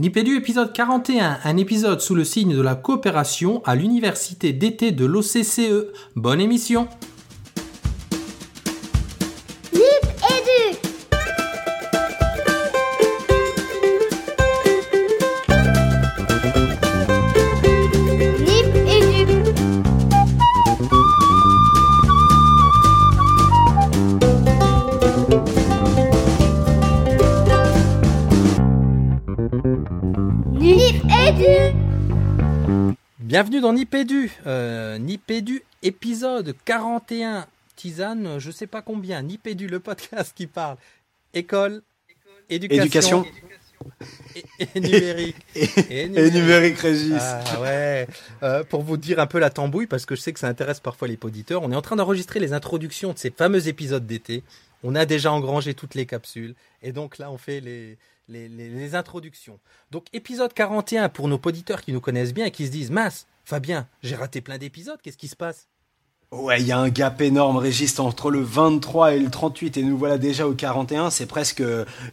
Nipédu épisode 41, un épisode sous le signe de la coopération à l'université d'été de l'OCCE. Bonne émission dans Nipédu, euh, Nipédu épisode 41, tisane, je sais pas combien, Nipédu le podcast qui parle école, éducation, Éducation et, et numérique. et, et numérique Régis. Ah ouais, Euh, pour vous dire un peu la tambouille, parce que je sais que ça intéresse parfois les auditeurs, on est en train d'enregistrer les introductions de ces fameux épisodes d'été. On a déjà engrangé toutes les capsules, et donc là on fait les, les, les- les introductions. Donc épisode 41 pour nos auditeurs qui nous connaissent bien et qui se disent, mince, Fabien, j'ai raté plein d'épisodes, qu'est-ce qui se passe? Ouais, il y a un gap énorme Régis entre le 23 et le 38 et nous voilà déjà au 41, c'est presque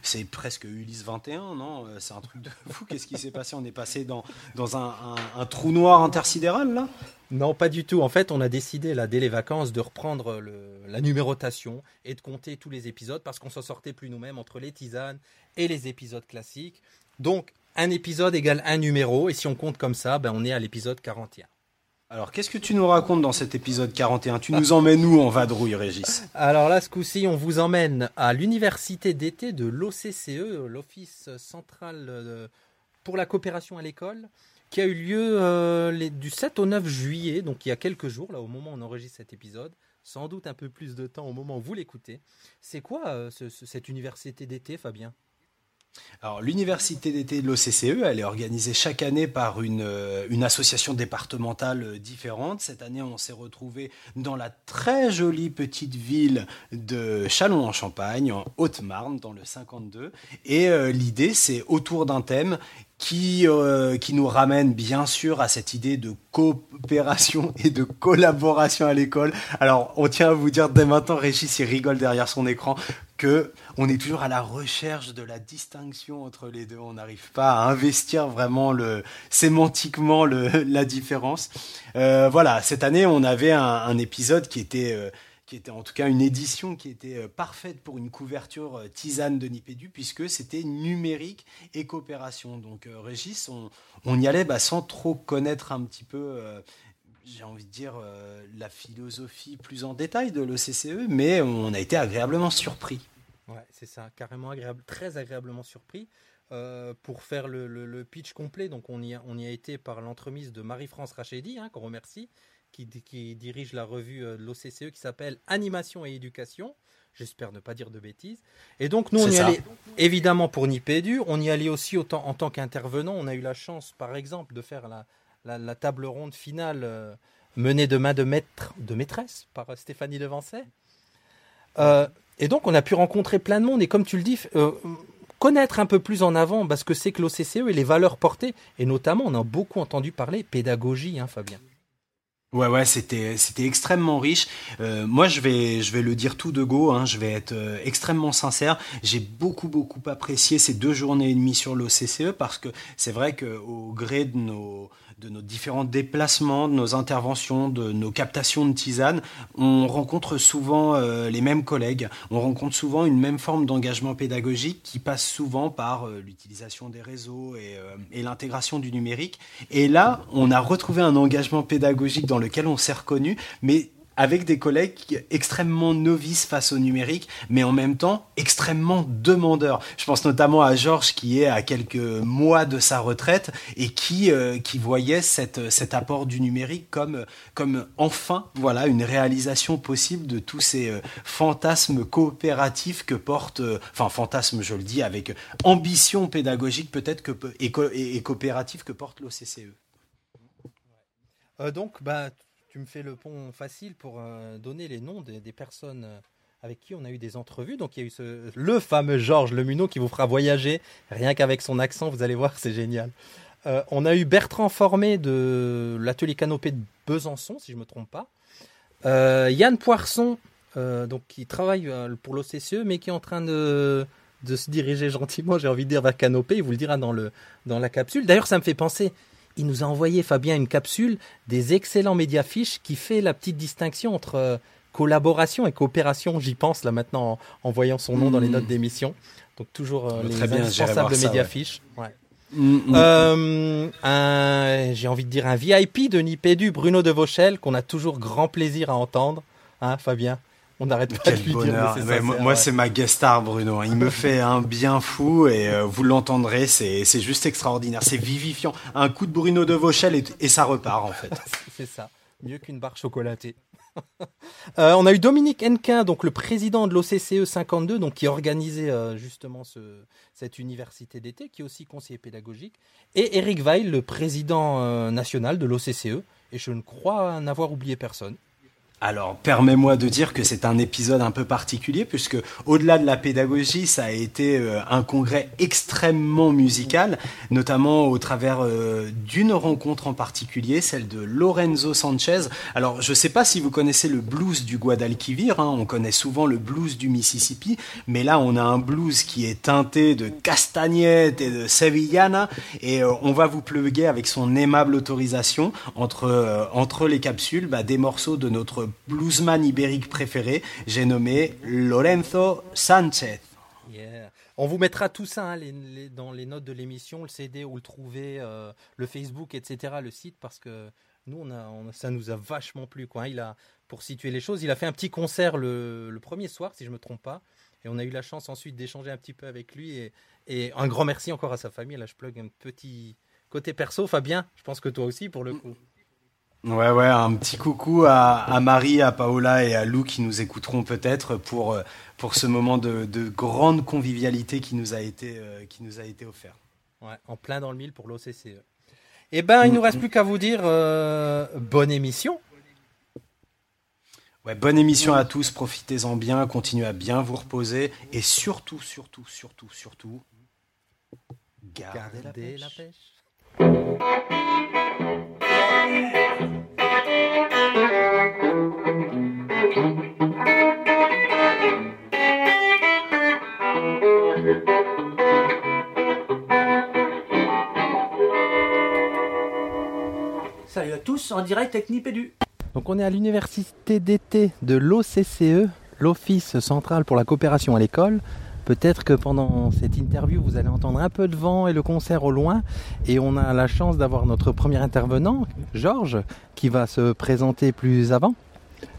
c'est presque Ulysse 21, non? Euh, C'est un truc de fou. Qu'est-ce qui s'est passé? On est passé dans dans un, un- un trou noir intersidéral là? Non, pas du tout. En fait, on a décidé, là, dès les vacances, de reprendre le- la numérotation et de compter tous les épisodes parce qu'on s'en sortait plus nous-mêmes entre les tisanes et les épisodes classiques. Donc, un épisode égale un numéro, et si on compte comme ça, ben, on est à l'épisode 41. Alors, qu'est-ce que tu nous racontes dans cet épisode 41 Tu nous emmènes où en vadrouille Régis? Alors là, ce coup-ci, on vous emmène à l'université d'été de l'OCCE, l'Office central euh, pour la coopération à l'école, qui a eu lieu euh, les- du 7 au 9 juillet, donc il y a quelques jours, là, au moment où on enregistre cet épisode. Sans doute un peu plus de temps au moment où vous l'écoutez. C'est quoi euh, ce- ce- cette université d'été, Fabien? Alors, l'université d'été de l'OCCE, elle est organisée chaque année par une, euh, association départementale euh, différente. Cette année, on s'est retrouvé dans la très jolie petite ville de Châlons-en-Champagne, en Haute-Marne, dans le 52. Et euh, l'idée, c'est autour d'un thème qui, qui nous ramène bien sûr à cette idée de coopération et de collaboration à l'école. Alors, on tient à vous dire dès maintenant, Régis, il rigole derrière son écran, que on est toujours à la recherche de la distinction entre les deux. On n'arrive pas à investir vraiment le sémantiquement le, la différence. Euh, voilà, cette année, on avait un, épisode qui était euh, qui était en tout cas une édition qui était euh, parfaite pour une couverture tisane de Nipédu, puisque c'était numérique et coopération. Donc, Régis, on, on y allait bah, sans trop connaître un petit peu, j'ai envie de dire, euh, la philosophie plus en détail de l'OCCE, mais on a été agréablement surpris. Ouais, c'est ça, carrément agréable, très agréablement surpris. Euh, pour faire le, le- le pitch complet, donc on y a, on y a été par l'entremise de Marie-France Rachedi, hein, qu'on remercie, qui, di- qui dirige la revue euh, de l'OCCE qui s'appelle Animation et Éducation. J'espère ne pas dire de bêtises. Et donc nous, on y ça. allait évidemment pour Nipédu, on y allait aussi autant, en tant qu'intervenant. On a eu la chance, par exemple, de faire la, la- la table ronde finale euh, menée de main de maître, de maîtresse par euh, Stéphanie Devancet. Euh, et donc, on a pu rencontrer plein de monde et, comme tu le dis, euh, connaître un peu plus en avant bah, ce que c'est que l'OCCE et les valeurs portées. Et notamment, on a beaucoup entendu parler pédagogie, hein, Fabien. Ouais, ouais, c'était c'était extrêmement riche. Euh, moi, je vais je vais le dire tout de go. Hein, je vais être euh, extrêmement sincère. J'ai beaucoup beaucoup apprécié ces deux journées et demie sur l'OCCE parce que c'est vrai que au gré de nos de nos différents déplacements, de nos interventions, de nos captations de tisane, on rencontre souvent euh, les mêmes collègues. On rencontre souvent une même forme d'engagement pédagogique qui passe souvent par euh, l'utilisation des réseaux et, euh, et l'intégration du numérique. Et là, on a retrouvé un engagement pédagogique dans lequel on s'est reconnu, mais avec des collègues extrêmement novices face au numérique, mais en même temps extrêmement demandeurs. Je pense notamment à Georges qui est à quelques mois de sa retraite et qui, euh, qui voyait cette, cet apport du numérique comme, comme enfin voilà, une réalisation possible de tous ces euh, fantasmes coopératifs que porte, euh, enfin fantasmes je le dis avec ambition pédagogique peut-être et, co- coopérative que porte l'OCCE. Donc, bah, tu me fais le pont facile pour euh, donner les noms des, personnes euh, avec qui on a eu des entrevues. Donc, il y a eu ce, le fameux Georges Lemuneau qui vous fera voyager, rien qu'avec son accent, vous allez voir, c'est génial. Euh, on a eu Bertrand Formé de l'atelier Canopé de Besançon, si je ne me trompe pas. Yann Poisson, donc, qui travaille pour l'OCCE, mais qui est en train de, de se diriger gentiment, j'ai envie de vers Canopé. Il vous le dira dans, le, dans la capsule. D'ailleurs, ça me fait penser. Il nous a envoyé, Fabien, une capsule des excellents médiafiches qui fait la petite distinction entre euh, collaboration et coopération. J'y pense là maintenant en, voyant son nom dans les mmh. notes d'émission. Donc toujours euh, les indispensables médiafiches. Ouais. Mm, mm. Euh, j'ai envie de dire un VIP de Nipédu, Bruno de Vauchel, qu'on a toujours grand plaisir à entendre. Hein, Fabien? On n'arrête pas de lui bonheur. dire. moi, c'est ma guest star, Bruno. Il me fait un bien fou et euh, vous l'entendrez, c'est juste extraordinaire. C'est vivifiant. Un coup de Bruno de Vauchel et, et ça repart, en fait. c'est ça. Mieux qu'une barre chocolatée. Euh, on a eu Dominique Henquin, donc le président de l'OCCE 52, donc qui organisait euh, justement cette université d'été, qui est aussi conseiller pédagogique, et Eric Weil, le président euh, national de l'OCCE, et je ne crois n'avoir oublié personne. Alors, permets-moi de dire que c'est un épisode un peu particulier, puisque au-delà de la pédagogie, ça a été euh, un congrès extrêmement musical, notamment au travers euh, d'une rencontre en particulier, celle de Lorenzo Sanchez. Alors, je ne sais pas si vous connaissez le blues du Guadalquivir, hein, on connaît souvent le blues du Mississippi, mais là, on a un blues qui est teinté de castagnette et de sevillana, et euh, on va vous pluguer avec son aimable autorisation entre, entre les capsules bah, des morceaux de notre bluesman ibérique préféré, j'ai nommé Lorenzo Sanchez. On vous mettra tout ça hein, dans les notes de l'émission, le CD où le trouver, euh, le Facebook, etc., le site, parce que nous, ça nous a vachement plu. Quoi. Il a, pour situer les choses, il a fait un petit concert le, premier soir, si je ne me trompe pas. Et on a eu la chance ensuite d'échanger un petit peu avec lui. Et, et, un grand merci encore à sa famille. Là, je plug un petit côté perso. Fabien, je pense que toi aussi, pour le coup. Ouais, ouais, un petit coucou à, Marie, à Paola et à Lou qui nous écouteront peut-être pour, euh, pour ce moment de, grande convivialité qui nous a été, euh, qui nous a été offert. Ouais, en plein dans le mille pour l'OCCE. Eh ben, il nous reste plus qu'à vous dire euh, bonne émission. Ouais, bonne émission à tous, profitez-en bien, continuez à bien vous reposer et surtout, surtout, surtout, surtout, gardez, La pêche. Tous en direct avec Nipédu. Donc on est à l'université d'été de l'OCCE, l'Office central pour la coopération à l'école. Peut-être que pendant cette interview, vous allez entendre un peu de vent et le concert au loin. Et on a la chance d'avoir notre premier intervenant, Georges, qui va se présenter plus avant.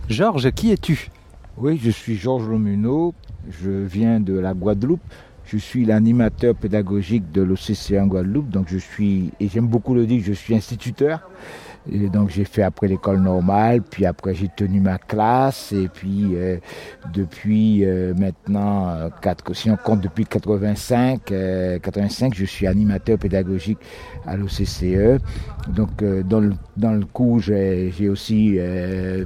Georges, qui es-tu? Oui, je suis Georges Lomuneau. Je viens de la Guadeloupe. Je suis l'animateur pédagogique de l'OCC en Guadeloupe. Donc je suis, et j'aime beaucoup le dire, je suis instituteur. Et donc j'ai fait après l'école normale, puis après j'ai tenu ma classe, et puis euh, depuis euh, maintenant, euh, quatre, si on compte depuis 85, 85, je suis animateur pédagogique à l'OCCE. Donc dans le, dans le cours, j'ai aussi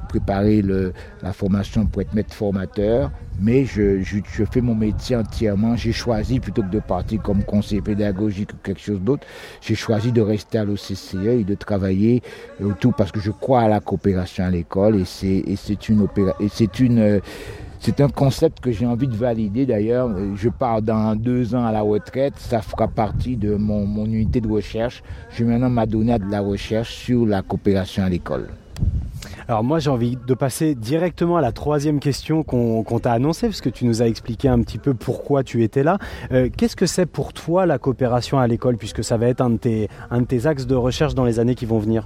préparé le, la formation pour être maître formateur mais je, je, je, fais mon métier entièrement. J'ai choisi, plutôt que de partir comme conseiller pédagogique ou quelque chose d'autre, j'ai choisi de rester à l'OCCE et de travailler autour parce que je crois à la coopération à l'école et c'est une une c'est un concept que j'ai envie de valider d'ailleurs. Je pars dans deux ans à la retraite. Ça fera partie de mon, mon unité de recherche. Je vais maintenant m'adonner à de la recherche sur la coopération à l'école. Alors moi j'ai envie de passer directement à la troisième question qu'on t'a annoncée, parce que tu nous as expliqué un petit peu pourquoi tu étais là. Euh, qu'est-ce que c'est pour toi la coopération à l'école, puisque ça va être un de, tes, un de tes axes de recherche dans les années qui vont venir?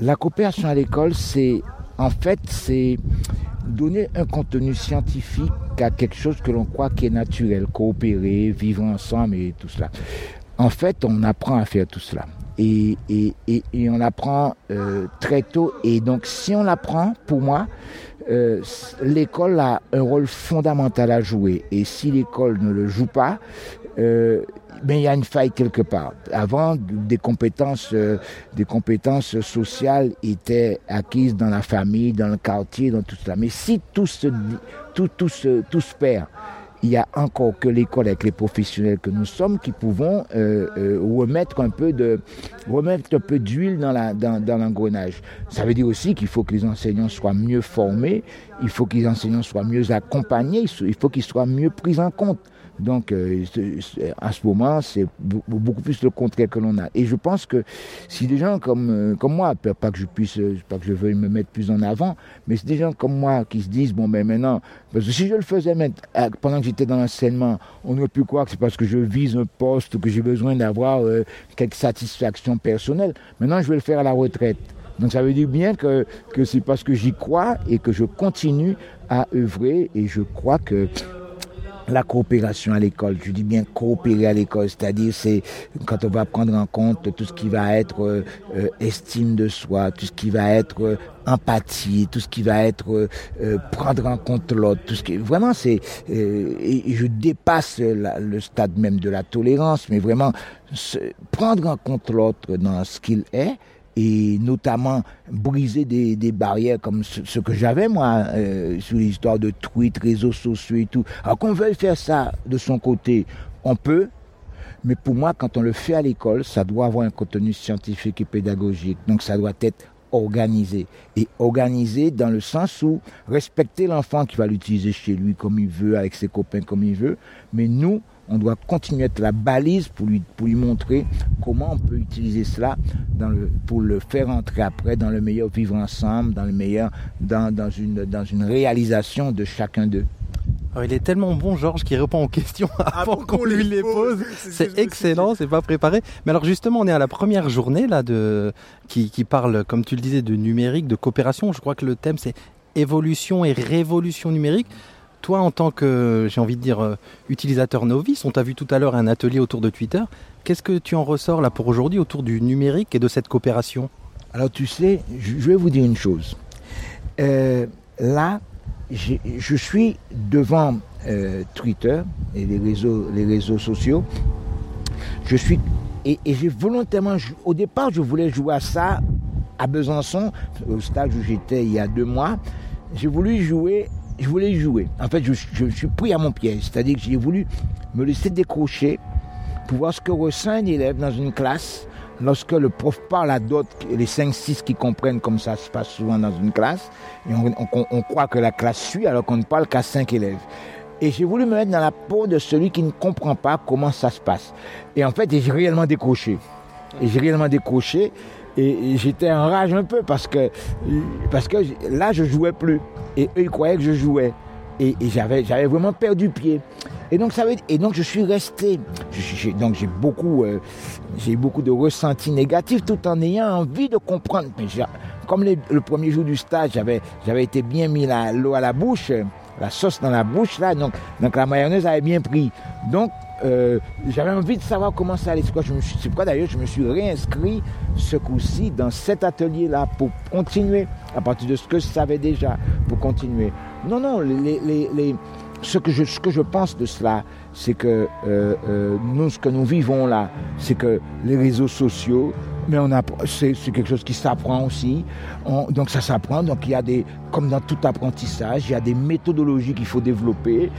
La coopération à l'école, c'est en fait c'est donner un contenu scientifique à quelque chose que l'on croit qui est naturel, coopérer, vivre ensemble et tout cela. En fait, on apprend à faire tout cela et, et, et, on apprend euh, très tôt. Et donc, si on l'apprend, pour moi, euh, l'école a un rôle fondamental à jouer. Et si l'école ne le joue pas, euh, ben il y a une faille quelque part. Avant, des compétences, euh, des compétences sociales étaient acquises dans la famille, dans le quartier, dans tout cela. Mais si tout se, tout, tout se, tout se perd, il y a encore que l'école avec les professionnels que nous sommes qui pouvons euh, euh, remettre un peu de remettre un peu d'huile dans la dans, dans l'engrenage. Ça veut dire aussi qu'il faut que les enseignants soient mieux formés, il faut que les enseignants soient mieux accompagnés, il faut qu'ils soient mieux pris en compte Donc, euh, à ce moment, c'est be- beaucoup plus le contraire que l'on a. Et je pense que si des gens comme, euh, comme moi, pas que je puisse, euh, pas que je veuille me mettre plus en avant, mais c'est des gens comme moi qui se disent, bon, ben maintenant, parce que si je le faisais pendant que j'étais dans l'enseignement, on aurait pu croire que c'est parce que je vise un poste ou que j'ai besoin d'avoir euh, quelques satisfactions personnelles. Maintenant, je vais le faire à la retraite. Donc ça veut dire bien que, que c'est parce que j'y crois et que je continue à œuvrer et je crois que la coopération à l'école, je dis bien coopérer à l'école, c'est-à-dire c'est quand on va prendre en compte tout ce qui va être euh, euh, estime de soi, tout ce qui va être euh, empathie, tout ce qui va être euh, euh, prendre en compte l'autre, tout ce qui vraiment c'est euh, et, je dépasse le stade même de la tolérance, mais vraiment prendre en compte l'autre dans ce qu'il est et notamment briser des, barrières comme ce, ce que j'avais moi euh, sur l'histoire de tweets, réseaux sociaux et tout. Alors qu'on veuille faire ça de son côté, on peut, mais pour moi, quand on le fait à l'école, ça doit avoir un contenu scientifique et pédagogique. Donc ça doit être organisé. Et organisé dans le sens où respecter l'enfant qui va l'utiliser chez lui comme il veut, avec ses copains comme il veut. Mais nous, on doit continuer à être la balise pour lui, pour lui montrer comment on peut utiliser cela dans le, pour le faire entrer après dans le meilleur vivre ensemble, dans le meilleur, dans, dans, une, dans une réalisation de chacun d'eux. Alors, il est tellement bon, Georges, qui répond aux questions avant qu'on lui les pose. C'est excellent, c'est pas préparé. Mais alors justement, on est à la première journée là de qui, qui parle, comme tu le disais, de numérique, de coopération. Je crois que le thème c'est évolution et révolution numérique. Toi, en tant que, j'ai envie de dire, euh, utilisateur novice, on t'a vu tout à l'heure un atelier autour de Twitter. Qu'est-ce que tu en ressors là pour aujourd'hui autour du numérique et de cette coopération? Alors tu sais, je vais vous dire une chose. Euh, là, je suis devant euh, Twitter et les réseaux, les réseaux sociaux. Je suis et, j'ai volontairement, au départ, je voulais jouer à ça à Besançon, au stade où j'étais il y a deux mois. J'ai voulu jouer, je voulais jouer. En fait, je, suis pris à mon piège, c'est-à-dire que j'ai voulu me laisser décrocher pour voir ce que ressent un élève dans une classe lorsque le prof parle à d'autres, les 5-6 qui comprennent comme ça se passe souvent dans une classe, et on, croit que la classe suit alors qu'on ne parle qu'à 5 élèves. Et j'ai voulu me mettre dans la peau de celui qui ne comprend pas comment ça se passe. Et en fait, j'ai réellement décroché. J'ai réellement décroché. Et, j'étais en rage un peu parce que, parce que là, je jouais plus. Et eux, ils croyaient que je jouais. Et, j'avais, j'avais vraiment perdu pied. Et donc, ça et donc je suis resté. Donc j'ai beaucoup, euh, j'ai eu beaucoup de ressentis négatifs tout en ayant envie de comprendre. Mais comme le premier jour du stage, j'avais, j'avais été bien mis l'eau à la bouche, la sauce dans la bouche là, donc, donc la mayonnaise avait bien pris. Donc euh, j'avais envie de savoir comment ça allait. C'est pourquoi, d'ailleurs je me suis réinscrit ce coup-ci dans cet atelier-là pour continuer à partir de ce que je savais déjà, pour continuer. Non, non, ce que je pense de cela, c'est que euh, euh, nous, ce que nous vivons là, c'est que les réseaux sociaux, mais on c'est quelque chose qui s'apprend aussi. On- donc ça s'apprend. Donc il y a des, comme dans tout apprentissage, il y a des méthodologies qu'il faut développer.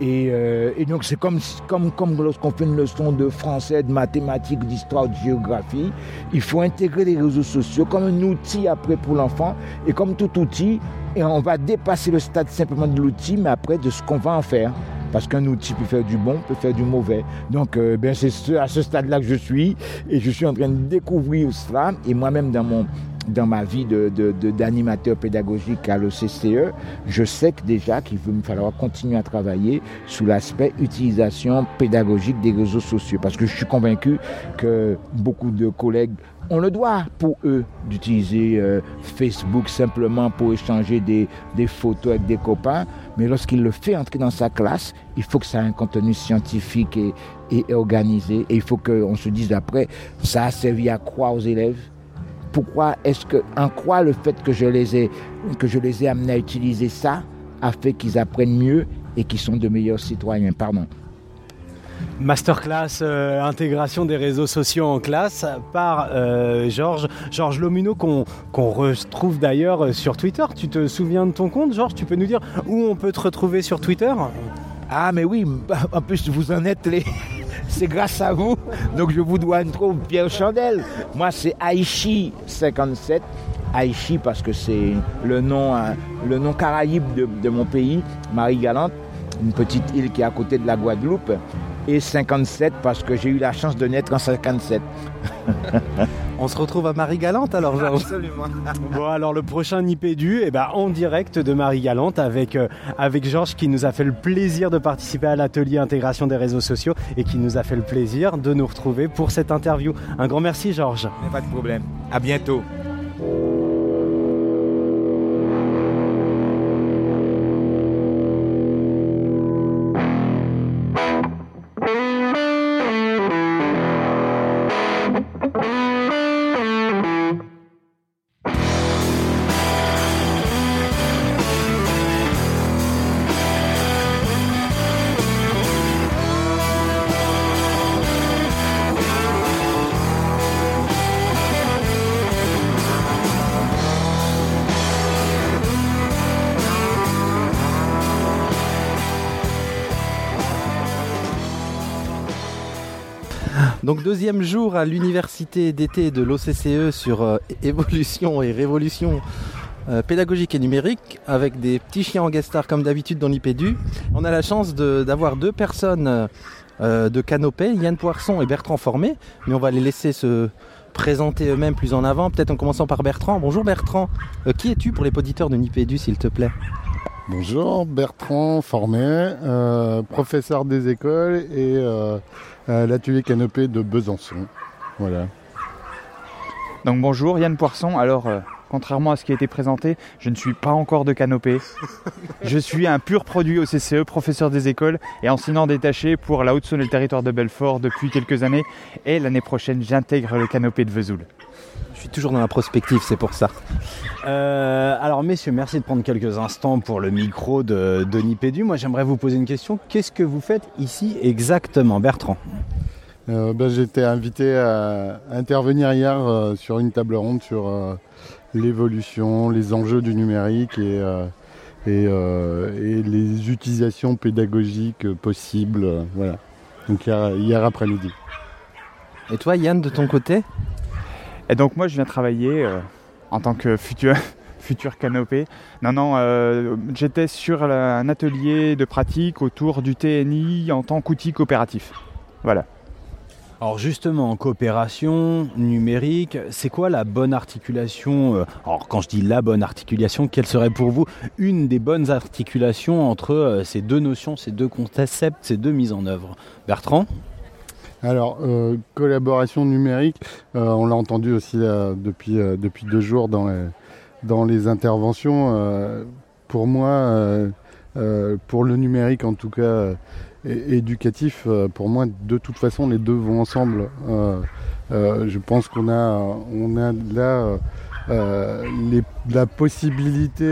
Et, euh, et donc c'est comme, comme, comme lorsqu'on fait une leçon de français, de mathématiques, d'histoire, de géographie, il faut intégrer les réseaux sociaux comme un outil après pour l'enfant. Et comme tout outil, et on va dépasser le stade simplement de l'outil, mais après de ce qu'on va en faire. Parce qu'un outil peut faire du bon, peut faire du mauvais. Donc, euh, ben, c'est ce- à ce stade-là que je suis. Et je suis en train de découvrir cela. Et moi-même, dans, mon, dans ma vie de- de- de- d'animateur pédagogique à l'OCCE, je sais que déjà qu'il va me falloir continuer à travailler sous l'aspect utilisation pédagogique des réseaux sociaux. Parce que je suis convaincu que beaucoup de collègues ont le droit pour eux d'utiliser euh, Facebook simplement pour échanger des, des photos avec des copains. Mais lorsqu'il le fait entrer dans sa classe, il faut que ça ait un contenu scientifique et, et organisé. Et il faut qu'on se dise après, ça a servi à quoi aux élèves? Pourquoi est-ce que, en quoi le fait que je les ai, que je les ai amenés à utiliser ça a fait qu'ils apprennent mieux et qu'ils sont de meilleurs citoyens, pardon. Masterclass euh, intégration des réseaux sociaux en classe par euh, Georges Georges Lomuno qu'on qu'on retrouve d'ailleurs euh, sur Twitter. Tu te souviens de ton compte, Georges? Tu peux nous dire où on peut te retrouver sur Twitter? Ah, mais oui, en plus, vous en êtes les. C'est grâce à vous. Donc, je vous dois une trop Pierre Chandel. Moi, c'est Aichi57. Aichi, parce que c'est le nom, hein, le nom caraïbe de, de mon pays, Marie Galante. une petite île qui est à côté de la Guadeloupe, et 57 parce que j'ai eu la chance de naître en 57. On se retrouve à Marie-Galante alors, Georges Absolument. Bon, alors le prochain Nipédu, eh ben, en direct de Marie-Galante avec, euh, avec Georges qui nous a fait le plaisir de participer à l'atelier intégration des réseaux sociaux et qui nous a fait le plaisir de nous retrouver pour cette interview. Un grand merci, Georges. Pas de problème. À bientôt. Donc deuxième jour à l'université d'été de l'OCCE sur euh, évolution et révolution euh, pédagogique et numérique avec des petits chiens en guest comme d'habitude dans l'IPEDU. On a la chance d'avoir deux personnes euh, de Canopée, Yann Poisson et Bertrand Formé, mais on va les laisser se présenter eux-mêmes plus en avant, peut-être en commençant par Bertrand. Bonjour Bertrand, qui es-tu pour les auditeurs de Nipédu s'il te plaît? Bonjour, Bertrand Formé, euh, professeur des écoles et euh, à l'atelier canopé de Besançon. Voilà. Donc bonjour, Yann Poisson. Alors, euh, contrairement à ce qui a été présenté, je ne suis pas encore de canopée. je suis un pur produit au CCE, professeur des écoles et enseignant détaché pour la Haute-Saône et le territoire de Belfort depuis quelques années. Et l'année prochaine, j'intègre le canopé de Vesoul. Je suis toujours dans la prospective, c'est pour ça. Euh, alors messieurs, merci de prendre quelques instants pour le micro de, de Nipédu. Moi j'aimerais vous poser une question. Qu'est-ce que vous faites ici exactement, Bertrand Euh, ben, été invité à intervenir hier euh, sur une table ronde sur l'évolution, les enjeux du numérique et, et, et les utilisations pédagogiques possibles. voilà. Donc hier, hier après-midi. Et toi Yann de ton côté? Et donc moi, je viens travailler euh, en tant que futur, futur canopé. Non, non, euh, j'étais sur un atelier de pratique autour du TNI en tant qu'outil coopératif. Voilà. Alors justement, en coopération numérique, c'est quoi la bonne articulation euh, Alors quand je dis la bonne articulation, quelle serait pour vous une des bonnes articulations entre ces deux notions, ces deux concepts, ces deux mises en œuvre? Bertrand? Alors, euh, collaboration numérique, euh, on l'a entendu aussi là, depuis, euh, depuis deux jours dans les, dans les interventions. euh, pour moi, euh, euh, pour le numérique en tout cas, euh, éducatif, euh, pour moi, de toute façon, les deux vont ensemble. Euh, euh, je pense qu'on a, on a là euh, euh, les- la possibilité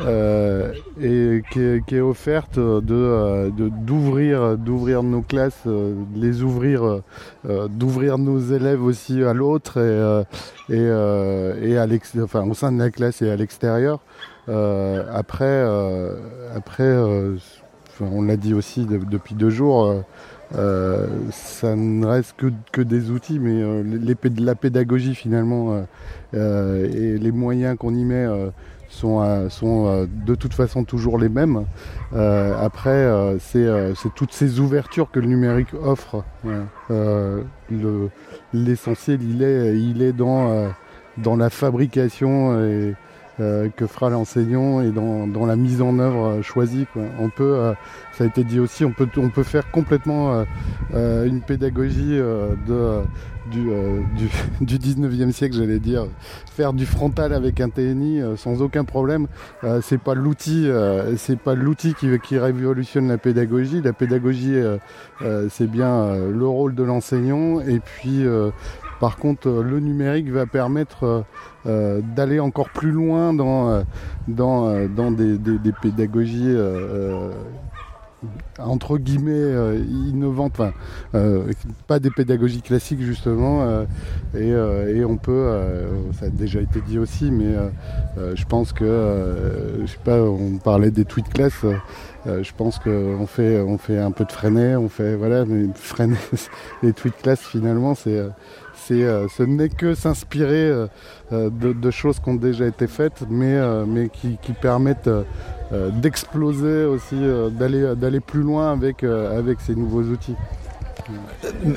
euh, et qui est, offerte de euh, de- d'ouvrir d'ouvrir nos classes, euh, les ouvrir, d'ouvrir nos élèves aussi à l'autre et et, et à enfin au sein de la classe et à l'extérieur. Après après on l'a dit aussi de- depuis deux jours. ça ne reste que, que des outils, mais la pédagogie finalement et les moyens qu'on y met sont, euh, sont euh, de toute façon toujours les mêmes. Euh, après, euh, c'est euh, toutes ces ouvertures que le numérique offre. Euh, le- L'essentiel, il est, il est dans, dans la fabrication et, euh, que fera l'enseignant et dans, la mise en œuvre euh, choisie. On peut, euh, ça a été dit aussi, on peut, faire complètement une pédagogie du, du, du 19e siècle, j'allais dire, faire du frontal avec un TNI sans aucun problème. C'est pas l'outil, pas l'outil qui, qui révolutionne la pédagogie. La pédagogie, c'est bien le rôle de l'enseignant. Et puis, par contre, euh, le numérique va permettre euh, euh, d'aller encore plus loin dans, dans, dans des, des- pédagogies. entre guillemets innovantes, enfin, pas des pédagogies classiques justement, et, on peut, ça a déjà été dit aussi, mais je pense que, je sais pas, on parlait des tweets class, je pense qu'on fait, on fait un peu de freiner, on fait voilà, mais freiner les tweets class finalement, c'est, c'est, euh, ce n'est que s'inspirer euh, euh, de, de choses qui ont déjà été faites, mais, euh, mais qui, qui permettent d'exploser aussi, euh, d'aller, d'aller plus loin avec, euh, avec ces nouveaux outils.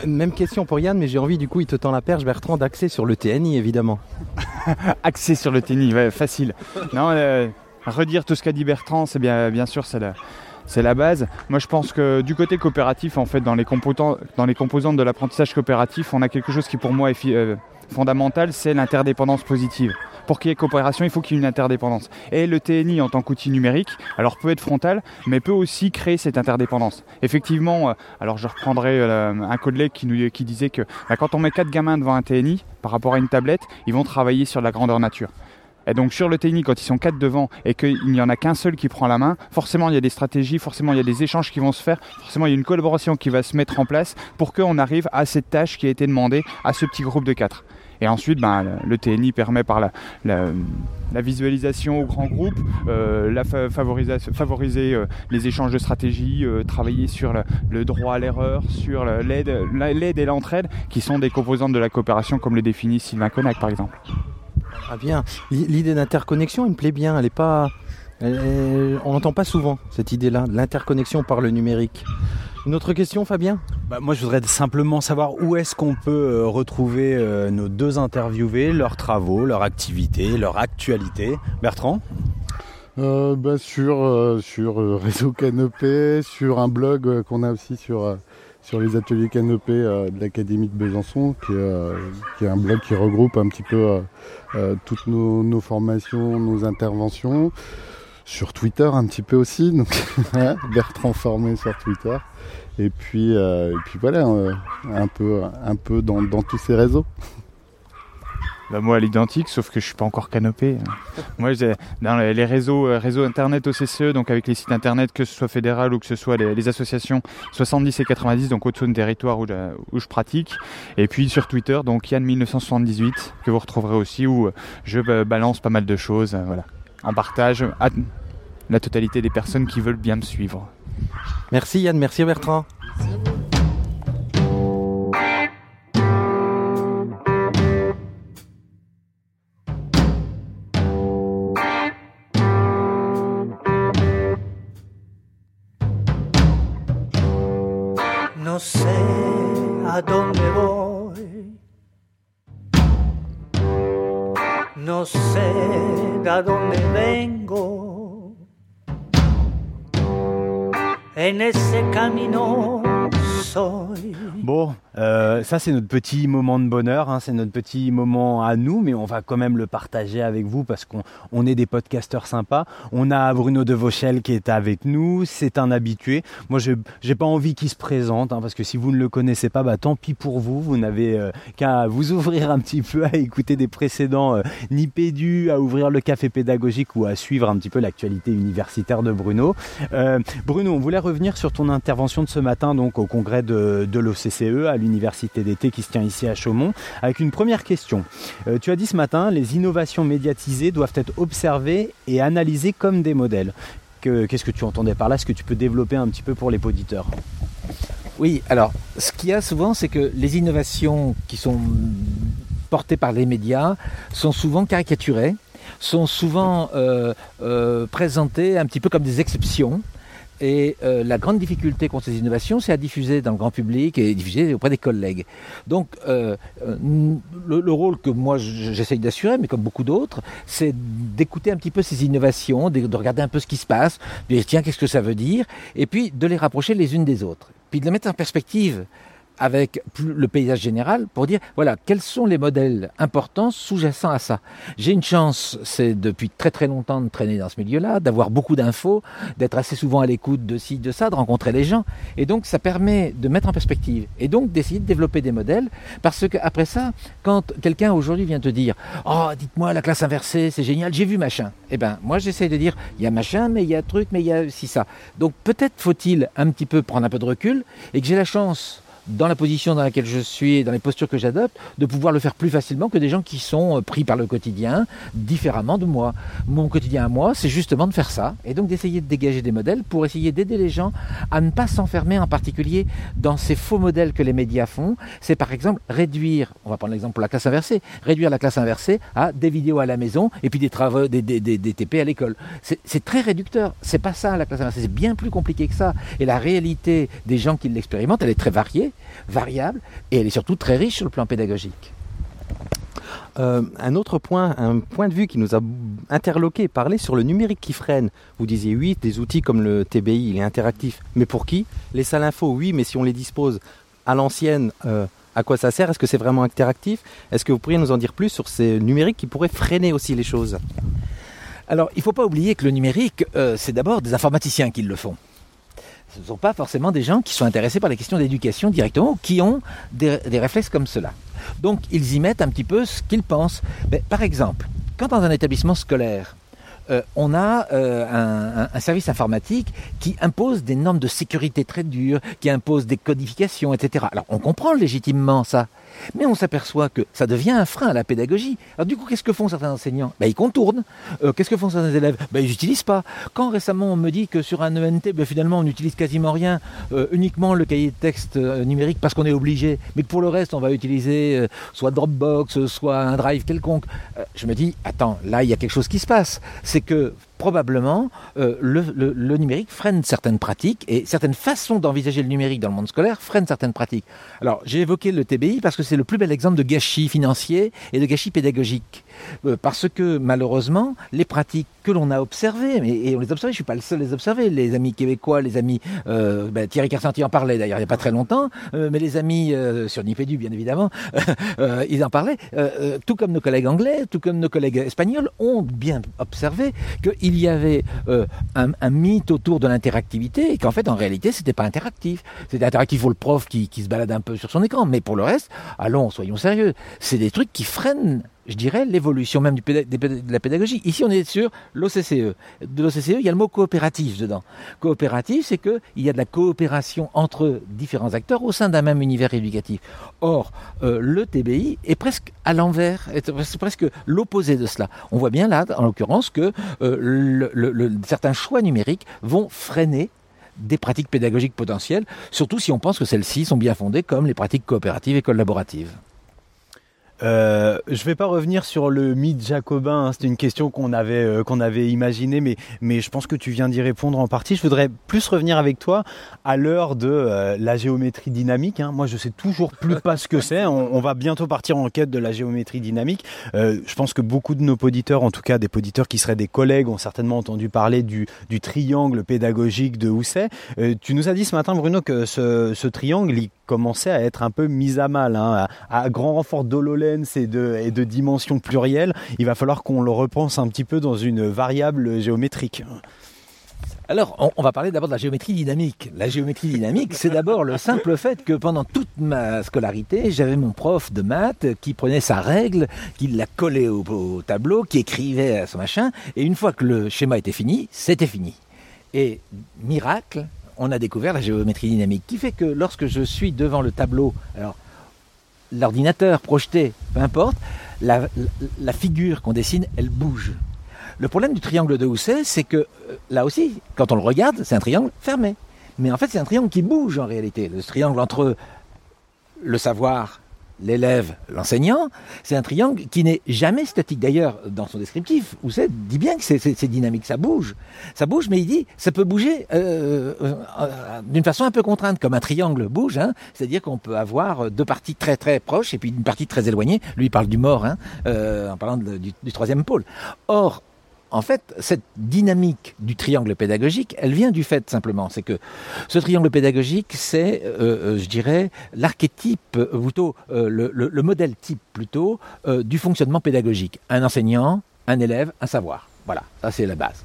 Même question pour Yann, mais j'ai envie, du coup, il te tend la perche, Bertrand, d'axer sur le TNI, évidemment. Axé sur le tennis, ouais, facile. Non, euh, redire tout ce qu'a dit Bertrand, c'est bien, bien sûr, c'est la, c'est la base. Moi, je pense que du côté coopératif, en fait, dans les, composantes de l'apprentissage coopératif, on a quelque chose qui, pour moi, est euh, fondamental, c'est l'interdépendance positive. Pour qu'il y ait coopération, il faut qu'il y ait une interdépendance. Et le TNI, en tant qu'outil numérique, alors peut être frontal, mais peut aussi créer cette interdépendance. Effectivement, euh, alors je reprendrai euh, un collègue qui disait que bah, quand on met quatre gamins devant un TNI, par rapport à une tablette, ils vont travailler sur la grandeur nature. Et donc sur le TNI, quand ils sont quatre devant et qu'il n'y en a qu'un seul qui prend la main, forcément il y a des stratégies, forcément il y a des échanges qui vont se faire, forcément il y a une collaboration qui va se mettre en place pour qu'on arrive à cette tâche qui a été demandée à ce petit groupe de quatre. Et ensuite, ben, le- TNI permet par la, visualisation au grand groupe, euh, favoriser euh, les échanges de stratégies, euh, travailler sur le, droit à l'erreur, sur l'aide et l'entraide, qui sont des composantes de la coopération comme le définit Sylvain Connac par exemple. Ah bien, l'idée d'interconnexion, elle me plaît bien, elle est pas... elle- elle- on n'entend pas souvent cette idée-là, de l'interconnexion par le numérique. Une autre question, Fabien? Bah, moi, je voudrais simplement savoir où est-ce qu'on peut euh, retrouver euh, nos deux interviewés, leurs travaux, leur activité, leur actualité. Bertrand? Euh, bah, sur euh, sur réseau Canopé, sur un blog euh, qu'on a aussi sur euh, sur les ateliers Canopé euh, de l'Académie de Besançon, qui est, euh, qui est un blog qui regroupe un petit peu euh, toutes nos, nos formations, nos interventions. Sur Twitter un petit peu aussi, donc hein, Bertrand formé sur Twitter. Et puis et puis voilà, un peu un peu dans, dans tous ces réseaux. Bah, moi à l'identique, sauf que je suis pas encore canopé. moi dans les réseaux, euh, réseaux internet OCCE, donc avec les sites internet, que ce soit fédéral ou que ce soit les, les associations 70 et 90, donc au-dessus de territoire où, je- où je pratique. Et puis sur Twitter, donc Yann1978, que vous retrouverez aussi, où euh, je ba- balance pas mal de choses, euh, voilà, en partage à la totalité des personnes qui veulent bien me suivre. Merci Yann, merci Bertrand. No c'est notre petit moment de bonheur, hein, c'est notre petit moment à nous, mais on va quand même le partager avec vous parce qu'on on est des podcasteurs sympas. On a Bruno de Vauchel qui est avec nous, c'est un habitué. Moi, j'ai j'ai pas envie qu'il se présente hein, parce que si vous ne le connaissez pas, bah tant pis pour vous. Vous n'avez euh, qu'à vous ouvrir un petit peu à écouter des précédents euh, Nipédu, à ouvrir le café pédagogique ou à suivre un petit peu l'actualité universitaire de Bruno. Euh, Bruno, on voulait revenir sur ton intervention de ce matin donc au congrès de, de l'OCCE à l'université qui se tient ici à Chaumont avec une première question. Euh, tu as dit ce matin, les innovations médiatisées doivent être observées et analysées comme des modèles. Que- Qu'est-ce que tu entendais par là? Est-ce que tu peux développer un petit peu pour les auditeurs? Oui, alors, ce qu'il y a souvent, c'est que les innovations qui sont portées par les médias sont souvent caricaturées, sont souvent euh, euh, présentées un petit peu comme des exceptions. Et euh, la grande difficulté contre ces innovations, c'est à diffuser dans le grand public et diffuser auprès des collègues. Donc, euh, euh, le, le rôle que moi j'essaye d'assurer, mais comme beaucoup d'autres, c'est d'écouter un petit peu ces innovations, de, de regarder un peu ce qui se passe, de dire tiens, qu'est-ce que ça veut dire, et puis de les rapprocher les unes des autres. Puis de les mettre en perspective avec le paysage général pour dire voilà quels sont les modèles importants sous-jacents à ça. J'ai une chance, c'est depuis très très longtemps de traîner dans ce milieu-là, d'avoir beaucoup d'infos, d'être assez souvent à l'écoute de ci, de ça, de rencontrer les gens, et donc ça permet de mettre en perspective et donc d'essayer de développer des modèles parce que après ça, quand quelqu'un aujourd'hui vient te dire oh dites-moi la classe inversée c'est génial, j'ai vu machin, eh ben moi j'essaie de dire il y a machin mais il y a truc mais il y a aussi ça. Donc peut-être faut-il un petit peu prendre un peu de recul et que j'ai la chance dans la position dans laquelle je suis dans les postures que j'adopte, de pouvoir le faire plus facilement que des gens qui sont euh, pris par le quotidien différemment de moi. Mon quotidien à moi, c'est justement de faire ça, et donc d'essayer de dégager des modèles pour essayer d'aider les gens à ne pas s'enfermer en particulier dans ces faux modèles que les médias font. C'est par exemple réduire, on va prendre l'exemple pour la classe inversée, réduire la classe inversée à des vidéos à la maison et puis des travaux, des, des, des, TP à l'école. C'est très réducteur. C'est pas ça la classe inversée, c'est bien plus compliqué que ça. Et la réalité des gens qui l'expérimentent, elle est très variée, variable, et elle est surtout très riche sur le plan pédagogique. Euh, un autre point, un point de vue qui nous a interloqué, parler sur le numérique qui freine. Vous disiez oui, des outils comme le TBI, il est interactif. Mais pour qui? Les salles info, oui, mais si on les dispose à l'ancienne, euh, à quoi ça sert? Est-ce que c'est vraiment interactif? Est-ce que vous pourriez nous en dire plus sur ces numériques qui pourraient freiner aussi les choses? Alors, il ne faut pas oublier que le numérique, euh, c'est d'abord des informaticiens qui le font. Ce ne sont pas forcément des gens qui sont intéressés par les questions d'éducation directement ou qui ont des, réflexes comme cela. Donc, ils y mettent un petit peu ce qu'ils pensent. Mais, par exemple, quand dans un établissement scolaire, euh, on a euh, un service informatique qui impose des normes de sécurité très dures, qui impose des codifications, etc. Alors on comprend légitimement ça, mais on s'aperçoit que ça devient un frein à la pédagogie. Alors du coup, qu'est-ce que font certains enseignants? Ben, Ils contournent. Euh, qu'est-ce que font certains élèves? Ben, Ils n'utilisent pas. Quand récemment on me dit que sur un ENT, ben, finalement on n'utilise quasiment rien, euh, uniquement le cahier de texte euh, numérique parce qu'on est obligé, mais que pour le reste on va utiliser soit Dropbox, soit un drive quelconque, je me dis, attends, là il y a quelque chose qui se passe. C'est que probablement euh, le, numérique freine certaines pratiques et certaines façons d'envisager le numérique dans le monde scolaire freinent certaines pratiques. Alors j'ai évoqué le TBI parce que c'est le plus bel exemple de gâchis financier et de gâchis pédagogique. Euh, parce que malheureusement, les pratiques que l'on a observées, et, et on les observe, je suis pas le seul à les observer, les amis québécois, les amis, euh, ben, Thierry Carcenti en parlait d'ailleurs il n'y a pas très longtemps, euh, mais les amis sur Nipédu bien évidemment, ils en parlaient, tout comme nos collègues anglais, tout comme nos collègues espagnols ont bien observé qu'il y avait euh, un, un mythe autour de l'interactivité et qu'en fait en réalité c'était pas interactif. C'était interactif pour le prof qui, qui se balade un peu sur son écran, mais pour le reste, allons, soyons sérieux, c'est des trucs qui freinent je dirais, l'évolution même de la pédagogie. Ici, on est sur l'OCCE. De l'OCCE, il y a le mot coopératif dedans. Coopératif, c'est qu'il y a de la coopération entre différents acteurs au sein d'un même univers éducatif. Or, euh, le TBI est presque à l'envers, est- c'est presque l'opposé de cela. On voit bien là, en l'occurrence, que euh, certains choix numériques vont freiner des pratiques pédagogiques potentielles, surtout si on pense que celles-ci sont bien fondées comme les pratiques coopératives et collaboratives. Euh, je vais pas revenir sur le mythe jacobin. hein. C'était une question qu'on avait euh, avait imaginée, mais mais je pense que tu viens d'y répondre en partie. Je voudrais plus revenir avec toi à l'heure de euh, la géométrie dynamique. hein. Moi, je sais toujours plus pas ce que c'est. On, va bientôt partir en quête de la géométrie dynamique. Je pense que beaucoup de nos auditeurs, en tout cas des auditeurs qui seraient des collègues, ont certainement entendu parler du du triangle pédagogique de Housset. Tu nous as dit ce matin, Bruno, que ce, ce triangle, il commençait à être un peu mis à mal, hein, à, grand renfort d'HoloLens et de, dimensions plurielles. Il va falloir qu'on le repense un petit peu dans une variable géométrique. Alors, on, on va parler d'abord de la géométrie dynamique. La géométrie dynamique, c'est d'abord le simple fait que pendant toute ma scolarité, j'avais mon prof de maths qui prenait sa règle, qui la collait au, au tableau, qui écrivait à son machin, et une fois que le schéma était fini, c'était fini. Et miracle, on a découvert la géométrie dynamique, qui fait que lorsque je suis devant le tableau, alors l'ordinateur projeté, peu importe, la, figure qu'on dessine, elle bouge. Le problème du triangle de Housset, c'est que euh, là aussi, quand on le regarde, c'est un triangle fermé. Mais en fait, c'est un triangle qui bouge en réalité. Le triangle entre le savoir, l'élève, l'enseignant, c'est un triangle qui n'est jamais statique. D'ailleurs, dans son descriptif, Housset dit bien que c'est- dynamique, ça bouge. Ça bouge, mais il dit ça peut bouger euh, euh, d'une façon un peu contrainte, comme un triangle bouge. hein. C'est-à-dire qu'on peut avoir deux parties très très proches et puis une partie très éloignée. Lui, il parle du mort, hein, euh, en parlant du, du troisième pôle. Or, en fait, cette dynamique du triangle pédagogique, elle vient du fait simplement, c'est que ce triangle pédagogique, c'est, euh, euh, je dirais, l'archétype, euh, plutôt le, le- le modèle type plutôt du fonctionnement pédagogique. Un enseignant, un élève, un savoir. Voilà, ça c'est la base.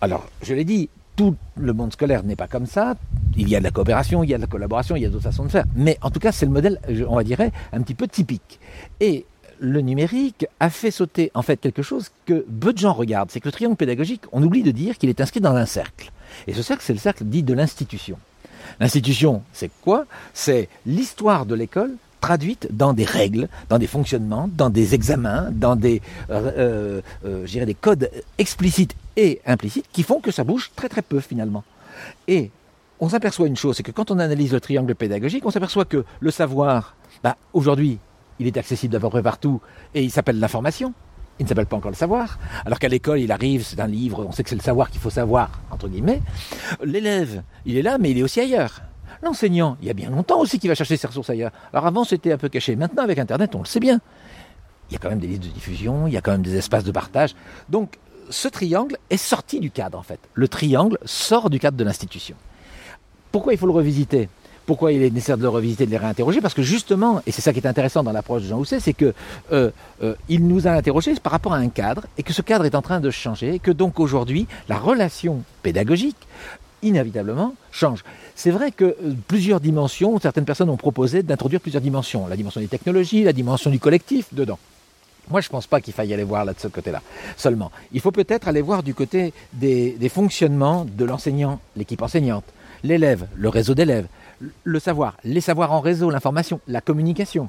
Alors, je l'ai dit, tout le monde scolaire n'est pas comme ça. Il y a de la coopération, il y a de la collaboration, il y a d'autres façons de faire. Mais en tout cas, c'est le modèle, on va dire, un petit peu typique. Et le numérique a fait sauter en fait quelque chose que peu de gens regardent. C'est que le triangle pédagogique, on oublie de dire qu'il est inscrit dans un cercle. Et ce cercle, c'est le cercle dit de l'institution. L'institution, c'est quoi? C'est l'histoire de l'école traduite dans des règles, dans des fonctionnements, dans des examens, dans des, euh, euh, euh, des codes explicites et implicites qui font que ça bouge très très peu finalement. Et on s'aperçoit une chose, c'est que quand on analyse le triangle pédagogique, on s'aperçoit que le savoir, bah, aujourd'hui, il est accessible d'à peu près partout et il s'appelle l'information. Il ne s'appelle pas encore le savoir. Alors qu'à l'école, il arrive, c'est un livre, on sait que c'est le savoir qu'il faut savoir, entre guillemets. L'élève, il est là, mais il est aussi ailleurs. L'enseignant, il y a bien longtemps aussi qu'il va chercher ses ressources ailleurs. Alors avant, c'était un peu caché. Maintenant, avec Internet, on le sait bien. Il y a quand même des listes de diffusion, il y a quand même des espaces de partage. Donc, ce triangle est sorti du cadre, en fait. Le triangle sort du cadre de l'institution. Pourquoi il faut le revisiter? Pourquoi il est nécessaire de le revisiter, de les réinterroger Parce que justement, et c'est ça qui est intéressant dans l'approche de Jean Housset, c'est que euh, euh, nous a interrogés par rapport à un cadre, et que ce cadre est en train de changer, et que donc aujourd'hui, la relation pédagogique, inévitablement, change. C'est vrai que euh, plusieurs dimensions, certaines personnes ont proposé d'introduire plusieurs dimensions. La dimension des technologies, la dimension du collectif dedans. Moi, je ne pense pas qu'il faille aller voir là de ce côté-là. Seulement, il faut peut-être aller voir du côté des fonctionnements de l'enseignant, l'équipe enseignante, l'élève, le réseau d'élèves, le savoir, les savoirs en réseau, l'information, la communication.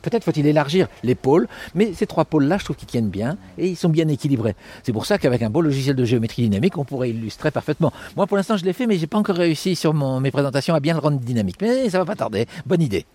Peut-être faut-il élargir les pôles, mais ces trois pôles-là, je trouve qu'ils tiennent bien et ils sont bien équilibrés. C'est pour ça qu'avec un beau logiciel de géométrie dynamique, on pourrait illustrer parfaitement. Moi, pour l'instant, je l'ai fait, mais j'ai pas encore réussi sur mon, mes présentations à bien le rendre dynamique. Mais ça va pas tarder. Bonne idée.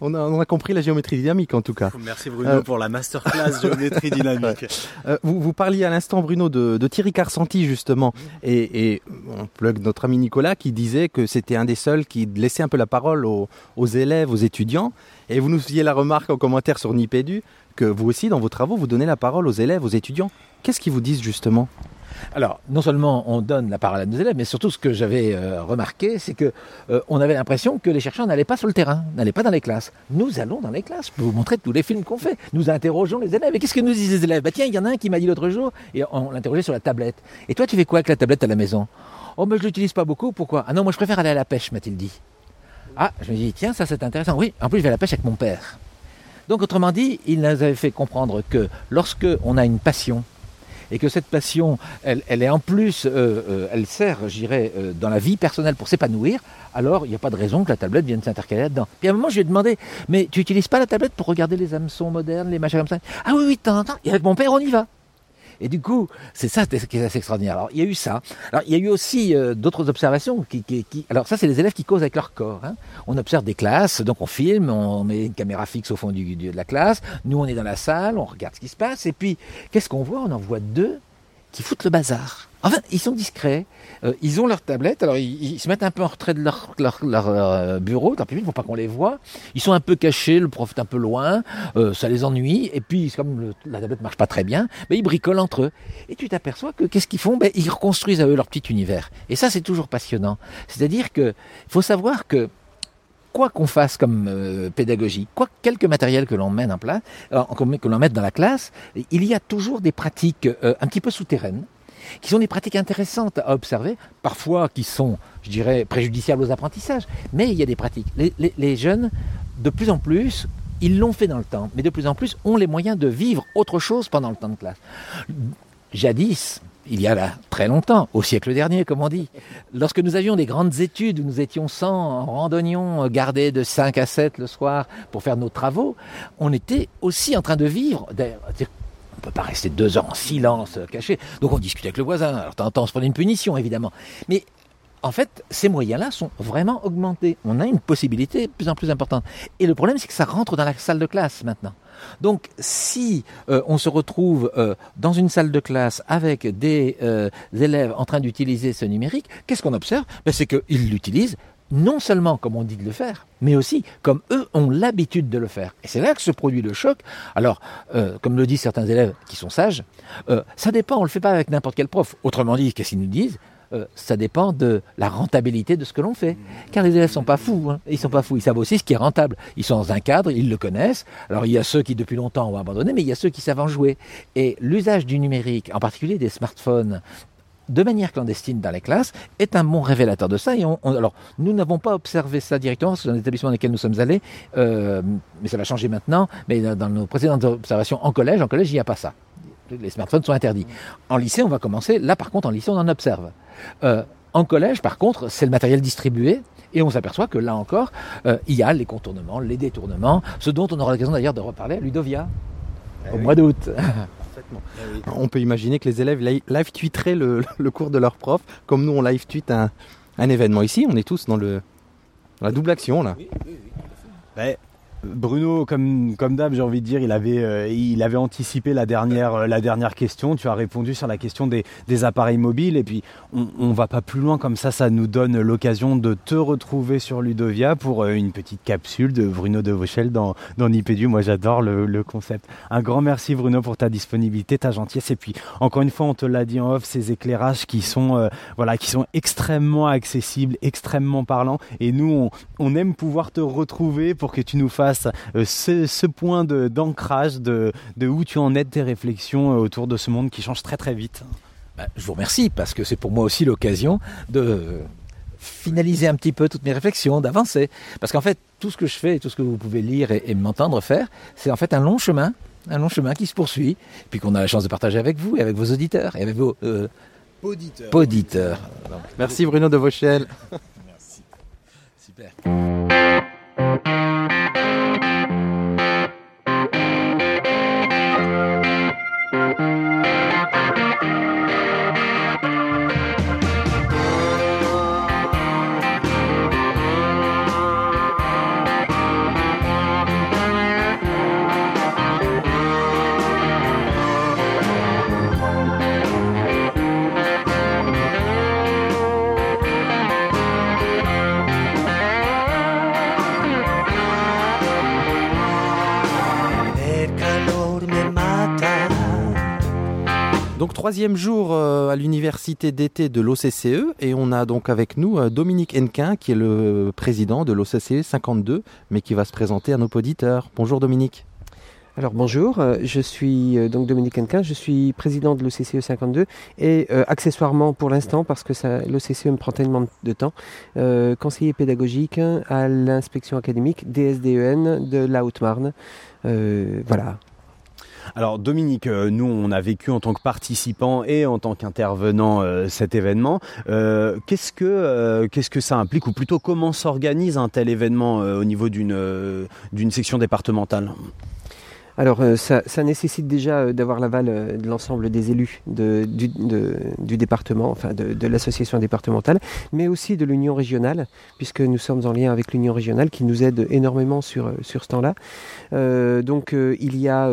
On a, on a compris la géométrie dynamique en tout cas. Merci Bruno Euh, pour la masterclass géométrie dynamique. Euh, vous, vous parliez à l'instant, Bruno, de, de Thierry Carsanti, justement. Et, et on plug notre ami Nicolas qui disait que c'était un des seuls qui laissait un peu la parole aux, aux élèves, aux étudiants. Et vous nous faisiez la remarque en commentaire sur Nipédu que vous aussi, dans vos travaux, vous donnez la parole aux élèves, aux étudiants. Qu'est-ce qu'ils vous disent justement? Alors, non seulement on donne la parole à nos élèves, mais surtout ce que j'avais euh, remarqué, c'est que euh, on avait l'impression que les chercheurs n'allaient pas sur le terrain, n'allaient pas dans les classes. Nous allons dans les classes. Je peux vous montrer tous les films qu'on fait. Nous interrogeons les élèves. Et qu'est-ce que nous disent les élèves? Bah tiens, il y en a un qui m'a dit l'autre jour, et on l'interrogeait sur la tablette. Et toi, tu fais quoi avec la tablette à la maison? Oh, mais je l'utilise pas beaucoup. Pourquoi? Ah non, moi je préfère aller à la pêche, m'a-t-il dit. Ah, je me dis, tiens, ça c'est intéressant. Oui, en plus je vais à la pêche avec mon père. Donc autrement dit, il nous avait fait comprendre que lorsque on a une passion, et que cette passion, elle, est en plus, euh, euh, elle sert, je dirais, euh, dans la vie personnelle pour s'épanouir, alors il n'y a pas de raison que la tablette vienne s'intercaler là-dedans. Puis à un moment, je lui ai demandé, mais tu n'utilises pas la tablette pour regarder les hameçons modernes, les machins comme ça? Ah oui, oui, de. Et avec mon père, on y va. Et du coup, c'est ça qui est assez extraordinaire. Alors, il y a eu ça. Alors, il y a eu aussi euh, d'autres observations. Qui, qui, qui- Alors, ça, c'est les élèves qui causent avec leur corps. hein. On observe des classes, donc on filme, on met une caméra fixe au fond du, de la classe. Nous, on est dans la salle, on regarde ce qui se passe. Et puis, qu'est-ce qu'on voit? On en voit deux qui foutent le bazar. Enfin, ils sont discrets. Euh, ils ont leur tablette. Alors, ils, se mettent un peu en retrait de leur, euh, bureau. Tant pis, il ne faut pas qu'on les voit. Ils sont un peu cachés. Le prof est un peu loin. Euh, ça les ennuie. Et puis, comme la tablette marche pas très bien, ben, ils bricolent entre eux. Et tu t'aperçois que qu'est-ce qu'ils font? Ben, Ils reconstruisent à eux leur petit univers. Et ça, c'est toujours passionnant. C'est-à-dire que faut savoir que quoi qu'on fasse comme pédagogie, quoi quelque matériel que l'on mette en place, que l'on mette dans la classe, il y a toujours des pratiques un petit peu souterraines qui sont des pratiques intéressantes à observer, parfois qui sont, je dirais, préjudiciables aux apprentissages, mais il y a des pratiques. Les, jeunes, de plus en plus, ils l'ont fait dans le temps, mais de plus en plus ont les moyens de vivre autre chose pendant le temps de classe. Jadis, il y a là très longtemps, au siècle dernier, comme on dit, lorsque nous avions des grandes études où nous étions 100 en randonnions, euh, gardés de 5 à 7 le soir pour faire nos travaux, on était aussi en train de vivre, on peut pas rester deux heures en silence, euh, caché. Donc on discutait avec le voisin. Alors on se prenait une punition, évidemment. Mais en fait, ces moyens-là sont vraiment augmentés. On a une possibilité de plus en plus importante. Et le problème, c'est que ça rentre dans la salle de classe maintenant. Donc, si euh, on se retrouve euh, dans une salle de classe avec des élèves en train d'utiliser ce numérique, qu'est-ce qu'on observe? Ben, C'est qu'ils l'utilisent non seulement comme on dit de le faire, mais aussi comme eux ont l'habitude de le faire. Et c'est là que se produit le choc. Alors, euh, comme le disent certains élèves qui sont sages, euh, ça dépend, on le fait pas avec n'importe quel prof. Autrement dit, qu'est-ce qu'ils nous disent? Euh, ça dépend de la rentabilité de ce que l'on fait. Car les élèves sont pas fous. Hein. Ils sont pas fous. Ils savent aussi ce qui est rentable. Ils sont dans un cadre, ils le connaissent. Alors il y a ceux qui depuis longtemps ont abandonné, mais il y a ceux qui savent en jouer. Et l'usage du numérique, en particulier des smartphones, de manière clandestine dans les classes est un bon révélateur de ça. Et on, on- alors, nous n'avons pas observé ça directement dans les établissements dans lesquels nous sommes allés, euh, mais ça va changer maintenant. Mais dans, dans nos précédentes observations en collège, en collège, il n'y a pas ça. Les smartphones sont interdits. En lycée, on va commencer. Là, par contre, en lycée, on en observe. Euh, En collège, par contre, c'est le matériel distribué. Et on s'aperçoit que là encore, euh, il y a les contournements, les détournements, ce dont on aura l'occasion d'ailleurs de reparler à Ludovia Eh au mois d'août. On peut imaginer que les élèves li- live tweeteraient le, le cours de leur prof, comme nous on live tweet un, un événement ici. On est tous dans le dans la double action là. Bruno, comme, comme d'hab, j'ai envie de dire, il avait, euh, il avait anticipé la dernière, euh, la dernière question. Tu as répondu sur la question des, des appareils mobiles. Et puis, on ne va pas plus loin comme ça. Ça nous donne l'occasion de te retrouver sur Ludovia pour euh, une petite capsule de Bruno de Vauchel dans, dans. Moi, j'adore le, le concept. Un grand merci, Bruno, pour ta disponibilité, ta gentillesse. Et puis, encore une fois, on te l'a dit en off, ces éclairages qui sont, voilà, qui sont extrêmement accessibles, extrêmement parlants. Et nous, on, on aime pouvoir te retrouver pour que tu nous fasses euh, ce, ce point de- d'ancrage de, de où tu en es de tes réflexions euh, autour de ce monde qui change très très vite. Ben, je vous remercie parce que c'est pour moi aussi l'occasion de finaliser un petit peu toutes mes réflexions, d'avancer. Parce qu'en fait, tout ce que je fais et tout ce que vous pouvez lire et, et m'entendre faire, c'est en fait un long chemin, un long chemin qui se poursuit, puis qu'on a la chance de partager avec vous et avec vos auditeurs et avec vos euh, auditeurs. Donc, Merci Bruno de Vauchel. super. Donc troisième jour euh, à l'université d'été de l'OCCE et on a donc avec nous euh, Dominique Henquin qui est le président de l'OCCE 52 mais qui va se présenter à nos auditeurs. Bonjour Dominique. Alors bonjour, euh, je suis donc Dominique Henquin, je suis président de l'OCCE 52 et accessoirement pour l'instant, parce que l'OCCE me prend tellement de temps, conseiller pédagogique à l'inspection académique DSDEN de la Haute-Marne. Voilà. Alors Dominique, euh, nous on a vécu en tant que participant et en tant qu'intervenant euh, cet événement. Euh, qu'est-ce que qu'est-ce que ça implique ou plutôt comment s'organise un tel événement au niveau d'une d'une section départementale? Alors euh, ça, nécessite déjà euh, d'avoir l'aval euh, de l'ensemble des élus de- du, département, enfin de, l'association départementale, mais aussi de l'union régionale, puisque nous sommes en lien avec l'union régionale qui nous aide énormément sur, sur ce temps-là. Donc il y a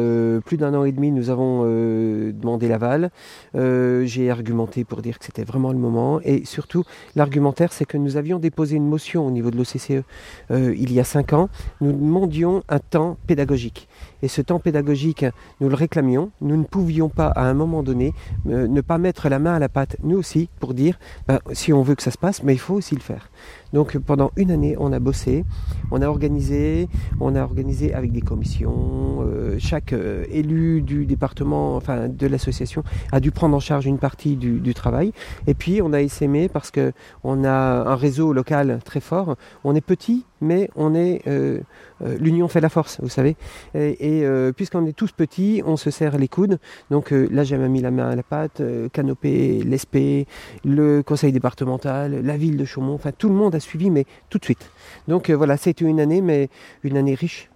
plus d'un an et demi, nous avons demandé l'aval. J'ai argumenté pour dire que c'était vraiment le moment. Et surtout, l'argumentaire, c'est que nous avions déposé une motion au niveau de l'OCCE il y a cinq ans. Nous demandions un temps pédagogique. Et ce temps pédagogique, nous le réclamions. Nous ne pouvions pas, à un moment donné, euh, ne pas mettre la main à la pâte, nous aussi, pour dire, ben, si on veut que ça se passe, mais il faut aussi le faire. Donc pendant une année, on a bossé, on a organisé, on a organisé avec des commissions. euh, chaque euh, élu du département, enfin de l'association, a dû prendre en charge une partie du, travail. Et puis on a essaimé parce que on a un réseau local très fort. On est petit, mais on est euh, euh, l'union fait la force, vous savez. Et, euh, puisqu'on est tous petits, on se serre les coudes. Donc là, j'ai mis la main à la pâte. Canopé, l'ESP, le conseil départemental, la ville de Chaumont. Enfin, tout le monde a suivi, mais tout de suite. Donc voilà, c'était une année, mais une année riche.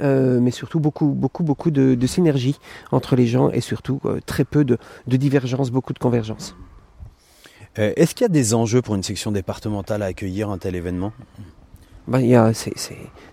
Mais surtout beaucoup, beaucoup, beaucoup de, synergie entre les gens et surtout très peu de, de divergences, beaucoup de convergences. Est-ce qu'il y a des enjeux pour une section départementale à accueillir un tel événement? Ben,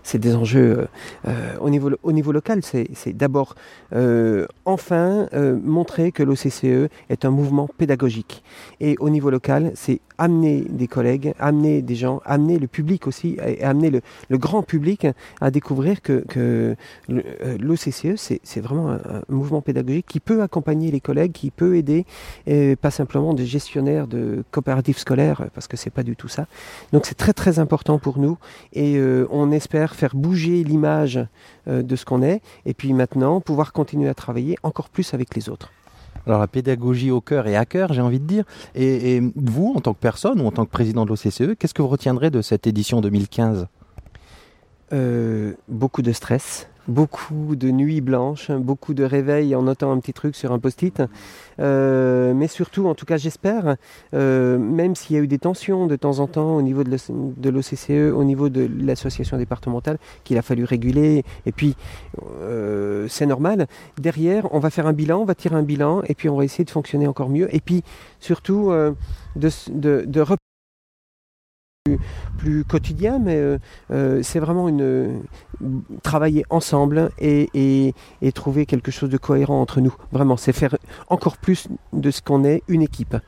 c'est, des enjeux euh, euh, au, niveau, au niveau local. C'est, d'abord euh, enfin montrer que l'OCCE est un mouvement pédagogique. Et au niveau local, c'est amener des collègues, amener des gens, amener le public aussi, et amener le, grand public à découvrir que, que euh, l'OCCE, c'est, c'est vraiment un, un mouvement pédagogique qui peut accompagner les collègues, qui peut aider, et pas simplement des gestionnaires de coopératives scolaires, parce que c'est pas du tout ça. Donc c'est très très important pour nous et euh, on espère faire bouger l'image euh, de ce qu'on est et puis maintenant pouvoir continuer à travailler encore plus avec les autres. Alors la pédagogie au cœur et à cœur, j'ai envie de dire. Et, vous, en tant que personne ou en tant que président de l'OCCE, qu'est-ce que vous retiendrez de cette édition 2015 Euh, beaucoup de stress, beaucoup de nuits blanches, beaucoup de réveils en notant un petit truc sur un post-it. Euh, mais surtout, en tout cas, j'espère, euh, même s'il y a eu des tensions de temps en temps au niveau de l'OCCE, au niveau de l'association départementale, qu'il a fallu réguler, et puis euh, c'est normal. Derrière, on va faire un bilan, on va tirer un bilan, et puis on va essayer de fonctionner encore mieux. Et puis surtout, de, de, de plus, quotidien, mais euh, euh, c'est vraiment travailler ensemble et, trouver quelque chose de cohérent entre nous. Vraiment, c'est faire encore plus de ce qu'on est une équipe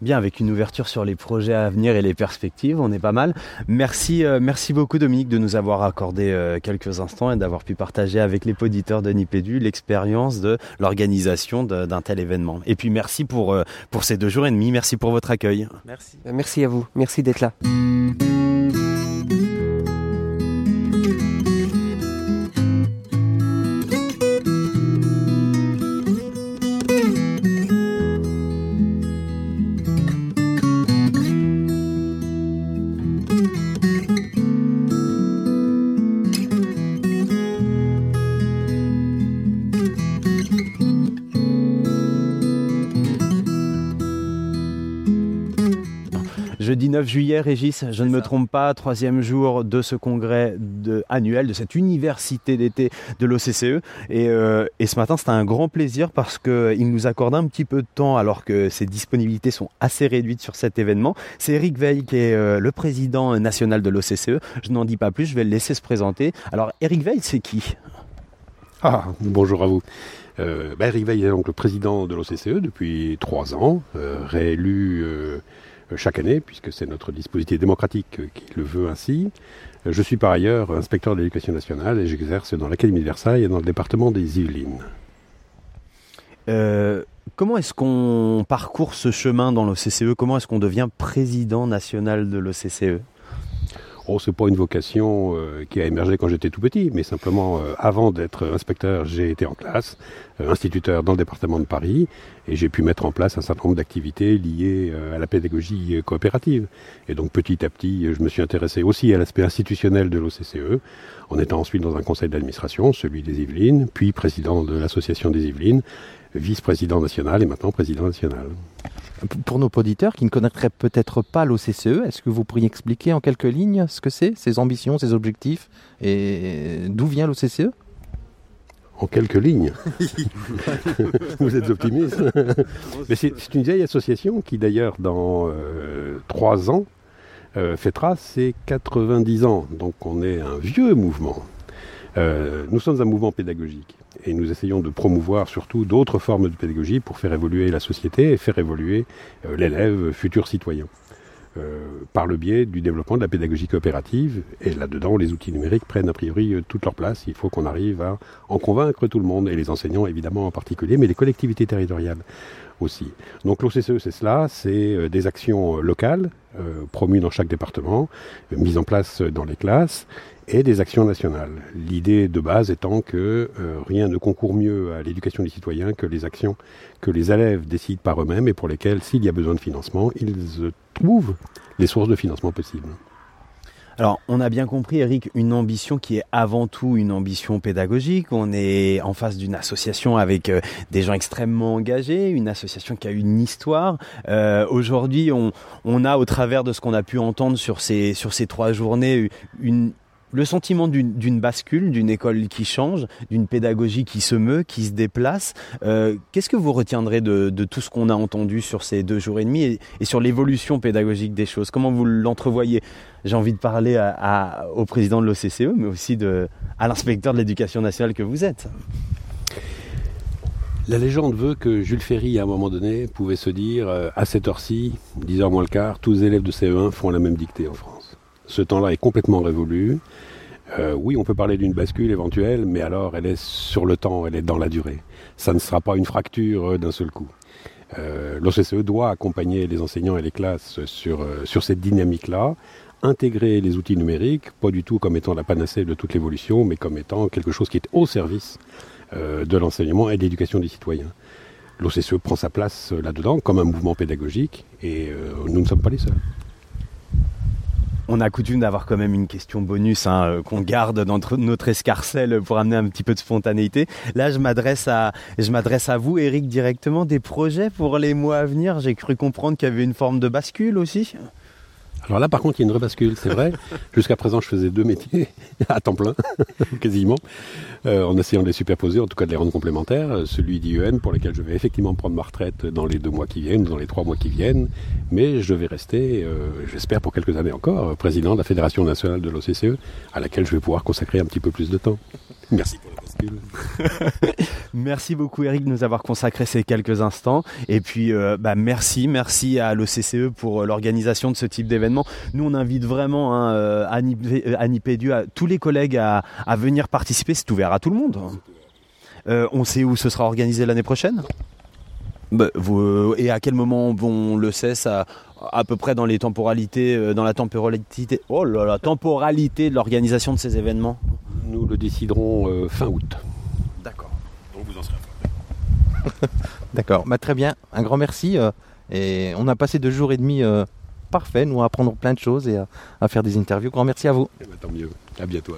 bien avec une ouverture sur les projets à venir et les perspectives, on est pas mal. Merci, euh, merci beaucoup Dominique de nous avoir accordé euh, quelques instants et d'avoir pu partager avec les auditeurs de Nipédu l'expérience de l'organisation d'un tel événement. Et puis merci pour, euh, pour ces deux jours et demi, merci pour votre accueil. Merci. Merci à vous, merci d'être là. Juillet, Régis, je ne me trompe pas, troisième jour de ce congrès annuel, de cette université d'été de l'OCCE. Euh, et, ce matin, c'était un grand plaisir parce qu'il nous accorde un petit peu de temps alors que ses disponibilités sont assez réduites sur cet événement. C'est Eric Veil qui est euh, le président national de l'OCCE. Je n'en dis pas plus, je vais le laisser se présenter. Alors, Eric Veil, c'est qui? Ah, bonjour à vous. Euh, bah, Eric Veil est donc le président de l'OCCE depuis trois ans, réélu euh, chaque année, puisque c'est notre dispositif démocratique qui le veut ainsi. Euh, je suis par ailleurs inspecteur de l'éducation nationale et j'exerce dans l'Académie de Versailles et dans le département des Yvelines. Euh, comment est-ce qu'on parcourt ce chemin dans l'OCCE Comment est-ce qu'on devient président national de l'OCCE Oh, c'est pas une vocation euh, qui a émergé quand j'étais tout petit, mais simplement euh, avant d'être inspecteur, j'ai été en classe, euh, instituteur dans le département de Paris, et j'ai pu mettre en place un certain nombre d'activités liées à la pédagogie coopérative. Et donc petit à petit, je me suis intéressé aussi à l'aspect institutionnel de l'OCCE, en étant ensuite dans un conseil d'administration, celui des Yvelines, puis président de l'association des Yvelines, vice-président national et maintenant président national. Pour nos auditeurs qui ne connaîtraient peut-être pas l'OCCE, est-ce que vous pourriez expliquer en quelques lignes ce que c'est, ses ambitions, ses objectifs et d'où vient l'OCCE en quelques lignes. Vous êtes optimiste. Mais c'est une vieille association qui d'ailleurs dans euh, trois ans euh, fêtera ses 90 ans. Donc on est un vieux mouvement. Euh, nous sommes un mouvement pédagogique et nous essayons de promouvoir surtout d'autres formes de pédagogie pour faire évoluer la société et faire évoluer euh, l'élève futur citoyen. Euh, par le biais du développement de la pédagogie coopérative. Et là-dedans, les outils numériques prennent a priori toute leur place. Il faut qu'on arrive à en convaincre tout le monde, et les enseignants évidemment en particulier, mais les collectivités territoriales aussi. Donc l'OCCE, c'est cela, c'est des actions locales, promues dans chaque département, mises en place dans les classes, et des actions nationales. L'idée de base étant que euh, rien ne concourt mieux à l'éducation des citoyens que les actions que les élèves décident par eux-mêmes et pour lesquelles, s'il y a besoin de financement, ils trouvent les sources de financement possibles. Alors, on a bien compris, Eric, une ambition qui est avant tout une ambition pédagogique. On est en face d'une association avec euh, des gens extrêmement engagés, une association qui a une histoire. Euh, Aujourd'hui, on, on, a, au travers de ce qu'on a pu entendre sur ces, sur ces trois journées, une, le sentiment d'une bascule, d'une école qui change, d'une pédagogie qui se meut, qui se déplace. Euh, qu'est-ce que vous retiendrez de, tout ce qu'on a entendu sur ces deux jours et demi et, sur l'évolution pédagogique des choses? Comment vous l'entrevoyez? J'ai envie de parler au président de l'OCCE, mais aussi à l'inspecteur de l'éducation nationale que vous êtes. La légende veut que Jules Ferry, à un moment donné, pouvait se dire euh, à cette heure-ci, 10h moins le quart, tous les élèves de CE1 font la même dictée en France. Ce temps-là est complètement révolu. Euh, oui, on peut parler d'une bascule éventuelle, mais alors elle est sur le temps, elle est dans la durée. Ça ne sera pas une fracture euh, d'un seul coup. Euh, L'OCCE doit accompagner les enseignants et les classes sur, sur cette dynamique-là, intégrer les outils numériques, pas du tout comme étant la panacée de toute l'évolution, mais comme étant quelque chose qui est au service de l'enseignement et de l'éducation des citoyens. L'OCCE prend sa place là-dedans comme un mouvement pédagogique et nous ne sommes pas les seuls. On a coutume d'avoir quand même une question bonus hein, euh, qu'on garde dans notre- notre escarcelle pour amener un petit peu de spontanéité. Là, je m'adresse à, je m'adresse à vous, Eric, directement. Des projets pour les mois à venir? J'ai cru comprendre qu'il y avait une forme de bascule aussi. Alors là, par contre, il y a une vraie bascule, c'est vrai. Jusqu'à présent, je faisais deux métiers à temps plein, quasiment, euh, en essayant de les superposer, en tout cas de les rendre complémentaires. Euh, Celui d'IEN, pour lequel je vais effectivement prendre ma retraite dans les deux mois qui viennent, dans les trois mois qui viennent, mais je vais rester, euh, j'espère pour quelques années encore, président de la Fédération nationale de l'OCCE, à laquelle je vais pouvoir consacrer un petit peu plus de temps. Merci pour la bascule. Merci beaucoup Eric de nous avoir consacré ces quelques instants. Et puis euh, bah, merci, merci à l'OCCE pour l'organisation de ce type d'événement. Nous on invite vraiment hein, euh, Annie, euh, Annie à tous les collègues à, à venir participer. C'est ouvert à tout le monde. Euh, on sait où ce sera organisé l'année prochaine? Bah, vous, Et à quel moment on le sait ça à peu près dans les temporalités, dans la temporalité, oh là là, temporalité de l'organisation de ces événements? Nous le déciderons euh, fin août. D'accord. Donc vous en serez D'accord, bah, très bien, un grand merci. euh, et on a passé deux jours et demi parfaits, nous, à apprendre plein de choses et à, faire des interviews. Grand merci à vous. Eh ben, tant mieux. À bientôt.